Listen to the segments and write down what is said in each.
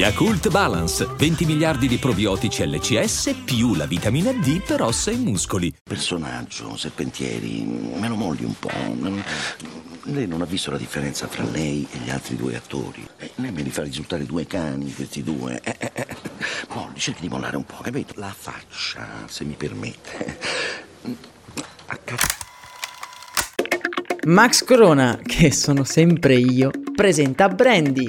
Yakult Balance, 20 miliardi di probiotici LCS più la vitamina D per ossa e muscoli. Personaggio, serpentieri, me lo molli un po'. Lei non ha visto la differenza fra lei e gli altri due attori. Eh, lei me li fa risultare due cani, questi due. Eh, eh, eh. Molli, cerchi di mollare un po', capito? La faccia, se mi permette. A cazzo. Max Corona, che sono sempre io, presenta Brandy.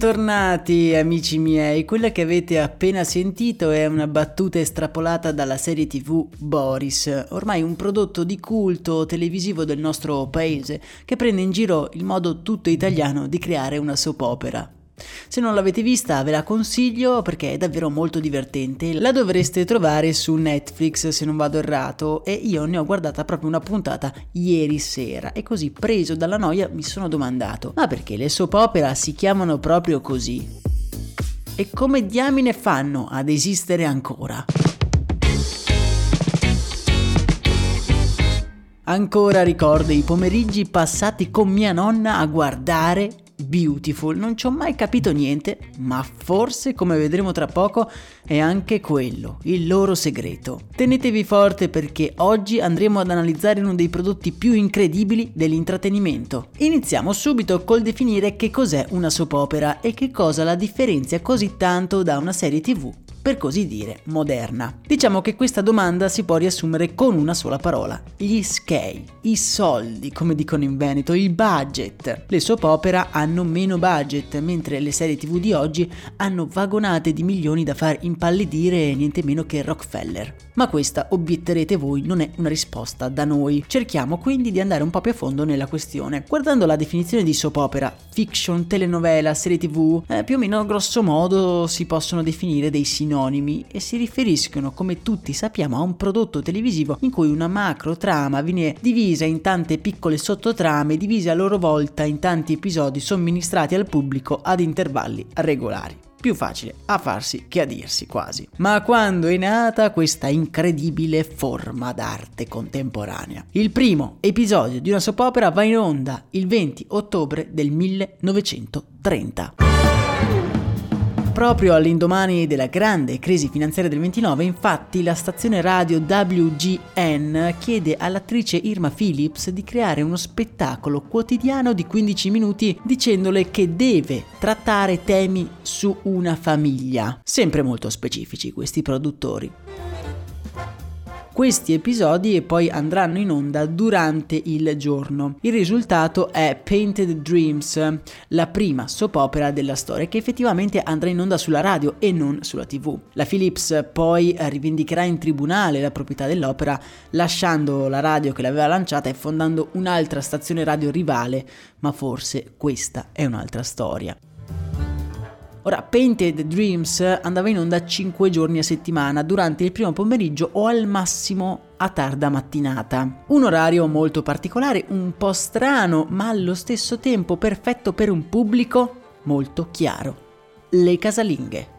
Bentornati amici miei, quella che avete appena sentito è una battuta estrapolata dalla serie tv Boris, ormai un prodotto di culto televisivo del nostro paese che prende in giro il modo tutto italiano di creare una soap opera. Se non l'avete vista ve la consiglio perché è davvero molto divertente. La dovreste trovare su Netflix se non vado errato e io ne ho guardata proprio una puntata ieri sera e così preso dalla noia mi sono domandato ma perché le soap opera si chiamano proprio così? E come diamine fanno ad esistere ancora? Ancora ricordo i pomeriggi passati con mia nonna a guardare Beautiful. Non ci ho mai capito niente, ma forse, come vedremo tra poco, è anche quello, il loro segreto. Tenetevi forte perché oggi andremo ad analizzare uno dei prodotti più incredibili dell'intrattenimento. Iniziamo subito col definire che cos'è una soap opera e che cosa la differenzia così tanto da una serie tv per così dire, moderna. Diciamo che questa domanda si può riassumere con una sola parola, gli skei, i soldi, come dicono in Veneto, il budget. Le soap opera hanno meno budget, mentre le serie tv di oggi hanno vagonate di milioni da far impallidire niente meno che Rockefeller. Ma questa, obietterete voi, non è una risposta da noi. Cerchiamo quindi di andare un po' più a fondo nella questione. Guardando la definizione di soap opera, fiction, telenovela, serie tv, eh, più o meno grosso modo si possono definire dei sinonimi e si riferiscono, come tutti sappiamo, a un prodotto televisivo in cui una macro trama viene divisa in tante piccole sottotrame, divise a loro volta in tanti episodi somministrati al pubblico ad intervalli regolari più facile a farsi che a dirsi quasi. Ma quando è nata questa incredibile forma d'arte contemporanea? Il primo episodio di una soap opera va in onda il 20 ottobre del 1930. Proprio all'indomani della grande crisi finanziaria del 29, infatti, la stazione radio WGN chiede all'attrice Irma Phillips di creare uno spettacolo quotidiano di 15 minuti dicendole che deve trattare temi su una famiglia. Sempre molto specifici questi produttori. Questi episodi poi andranno in onda durante il giorno. Il risultato è Painted Dreams, la prima soap opera della storia che effettivamente andrà in onda sulla radio e non sulla tv. La Philips poi rivendicherà in tribunale la proprietà dell'opera lasciando la radio che l'aveva lanciata e fondando un'altra stazione radio rivale, ma forse questa è un'altra storia. Ora, Painted Dreams andava in onda 5 giorni a settimana durante il primo pomeriggio o al massimo a tarda mattinata. Un orario molto particolare, un po' strano, ma allo stesso tempo perfetto per un pubblico molto chiaro. Le casalinghe.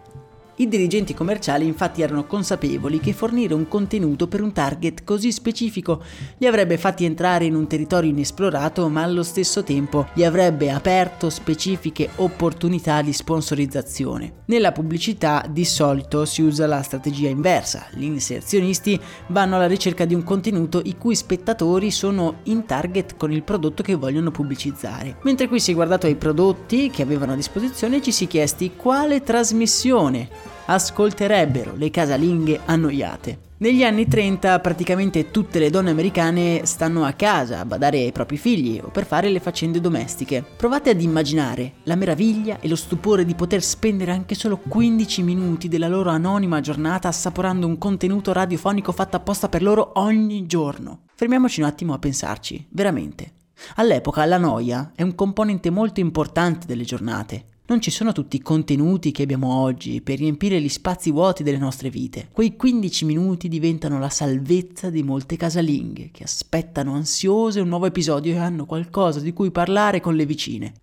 I dirigenti commerciali infatti erano consapevoli che fornire un contenuto per un target così specifico li avrebbe fatti entrare in un territorio inesplorato ma allo stesso tempo gli avrebbe aperto specifiche opportunità di sponsorizzazione. Nella pubblicità di solito si usa la strategia inversa, gli inserzionisti vanno alla ricerca di un contenuto i cui spettatori sono in target con il prodotto che vogliono pubblicizzare. Mentre qui si è guardato ai prodotti che avevano a disposizione e ci si è chiesti quale trasmissione ascolterebbero le casalinghe annoiate. Negli anni 30 praticamente tutte le donne americane stanno a casa a badare ai propri figli o per fare le faccende domestiche. Provate ad immaginare la meraviglia e lo stupore di poter spendere anche solo 15 minuti della loro anonima giornata assaporando un contenuto radiofonico fatto apposta per loro ogni giorno. Fermiamoci un attimo a pensarci, veramente. All'epoca la noia è un componente molto importante delle giornate non ci sono tutti i contenuti che abbiamo oggi per riempire gli spazi vuoti delle nostre vite. Quei 15 minuti diventano la salvezza di molte casalinghe che aspettano ansiose un nuovo episodio e hanno qualcosa di cui parlare con le vicine.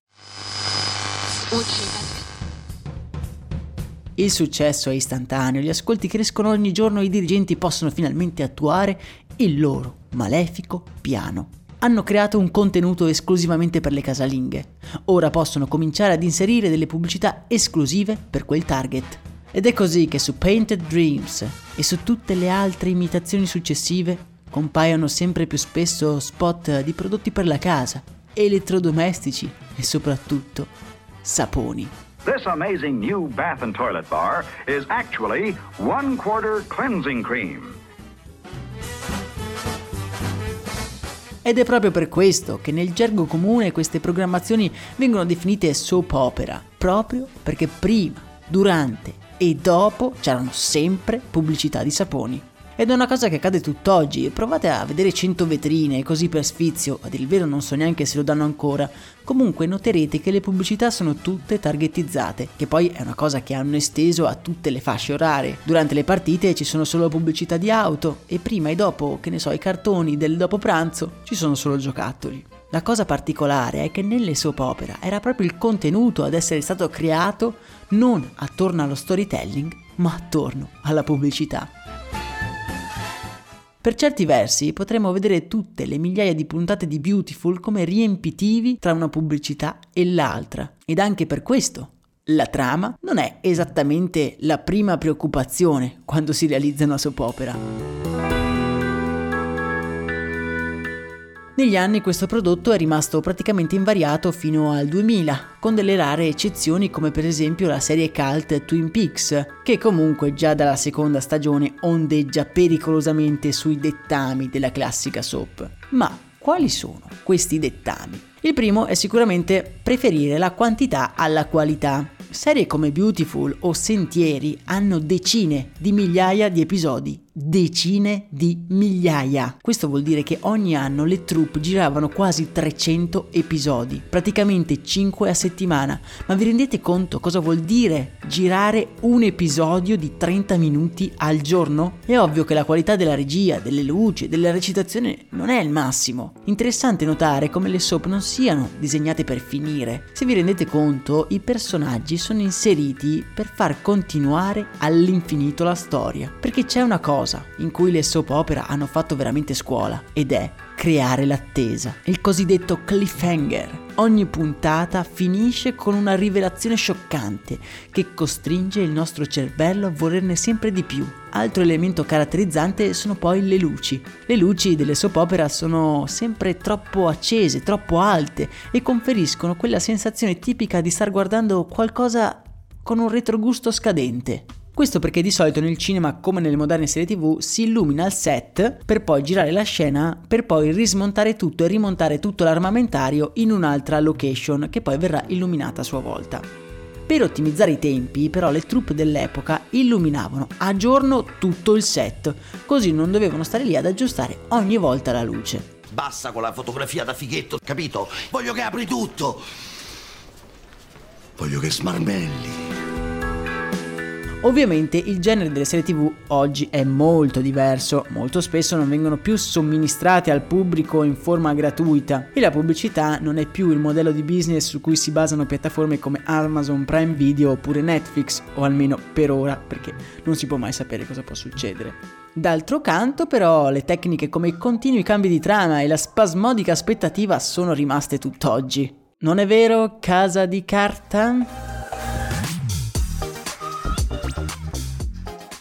Il successo è istantaneo, gli ascolti crescono ogni giorno e i dirigenti possono finalmente attuare il loro malefico piano hanno creato un contenuto esclusivamente per le casalinghe. Ora possono cominciare ad inserire delle pubblicità esclusive per quel target. Ed è così che su Painted Dreams e su tutte le altre imitazioni successive compaiono sempre più spesso spot di prodotti per la casa, elettrodomestici e soprattutto saponi. This amazing new bath and toilet bar is actually one quarter cleansing cream. Ed è proprio per questo che nel gergo comune queste programmazioni vengono definite soap opera, proprio perché prima, durante e dopo c'erano sempre pubblicità di saponi. Ed è una cosa che accade tutt'oggi, provate a vedere 100 vetrine così per sfizio, a dire il vero non so neanche se lo danno ancora, comunque noterete che le pubblicità sono tutte targetizzate, che poi è una cosa che hanno esteso a tutte le fasce orarie. Durante le partite ci sono solo pubblicità di auto e prima e dopo, che ne so, i cartoni del dopo pranzo ci sono solo giocattoli. La cosa particolare è che nelle soap opera era proprio il contenuto ad essere stato creato non attorno allo storytelling, ma attorno alla pubblicità. Per certi versi potremmo vedere tutte le migliaia di puntate di Beautiful come riempitivi tra una pubblicità e l'altra. Ed anche per questo la trama non è esattamente la prima preoccupazione quando si realizza una soap opera. Negli anni questo prodotto è rimasto praticamente invariato fino al 2000, con delle rare eccezioni come per esempio la serie cult Twin Peaks, che comunque già dalla seconda stagione ondeggia pericolosamente sui dettami della classica soap. Ma quali sono questi dettami? Il primo è sicuramente preferire la quantità alla qualità. Serie come Beautiful o Sentieri hanno decine di migliaia di episodi decine di migliaia. Questo vuol dire che ogni anno le troupe giravano quasi 300 episodi, praticamente 5 a settimana. Ma vi rendete conto cosa vuol dire girare un episodio di 30 minuti al giorno? È ovvio che la qualità della regia, delle luci della recitazione non è il massimo. Interessante notare come le soap non siano disegnate per finire. Se vi rendete conto, i personaggi sono inseriti per far continuare all'infinito la storia. Perché c'è una cosa cosa in cui le soap opera hanno fatto veramente scuola ed è creare l'attesa, il cosiddetto cliffhanger. Ogni puntata finisce con una rivelazione scioccante che costringe il nostro cervello a volerne sempre di più. Altro elemento caratterizzante sono poi le luci. Le luci delle soap opera sono sempre troppo accese, troppo alte e conferiscono quella sensazione tipica di star guardando qualcosa con un retrogusto scadente. Questo perché di solito nel cinema, come nelle moderne serie tv, si illumina il set per poi girare la scena, per poi rismontare tutto e rimontare tutto l'armamentario in un'altra location che poi verrà illuminata a sua volta. Per ottimizzare i tempi, però, le troupe dell'epoca illuminavano a giorno tutto il set, così non dovevano stare lì ad aggiustare ogni volta la luce. Basta con la fotografia da fighetto, capito? Voglio che apri tutto. Voglio che smarmelli. Ovviamente il genere delle serie tv oggi è molto diverso, molto spesso non vengono più somministrate al pubblico in forma gratuita e la pubblicità non è più il modello di business su cui si basano piattaforme come Amazon Prime Video oppure Netflix, o almeno per ora, perché non si può mai sapere cosa può succedere. D'altro canto però le tecniche come i continui cambi di trama e la spasmodica aspettativa sono rimaste tutt'oggi. Non è vero, casa di carta?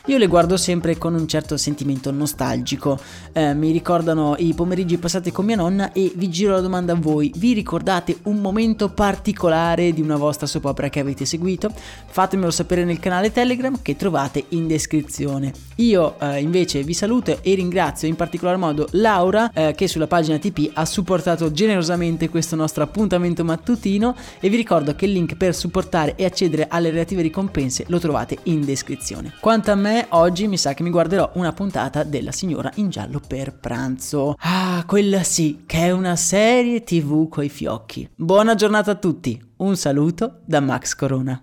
Io le guardo sempre con un certo sentimento nostalgico. Eh, mi ricordano i pomeriggi passati con mia nonna e vi giro la domanda a voi. Vi ricordate un momento particolare di una vostra soap opera che avete seguito? Fatemelo sapere nel canale Telegram che trovate in descrizione. Io eh, invece vi saluto e ringrazio in particolar modo Laura eh, che sulla pagina TP ha supportato generosamente questo nostro appuntamento mattutino e vi ricordo che il link per supportare e accedere alle relative ricompense lo trovate in descrizione. Quanto a oggi mi sa che mi guarderò una puntata della signora in giallo per pranzo. Ah, quella sì, che è una serie tv coi fiocchi. Buona giornata a tutti, un saluto da Max Corona.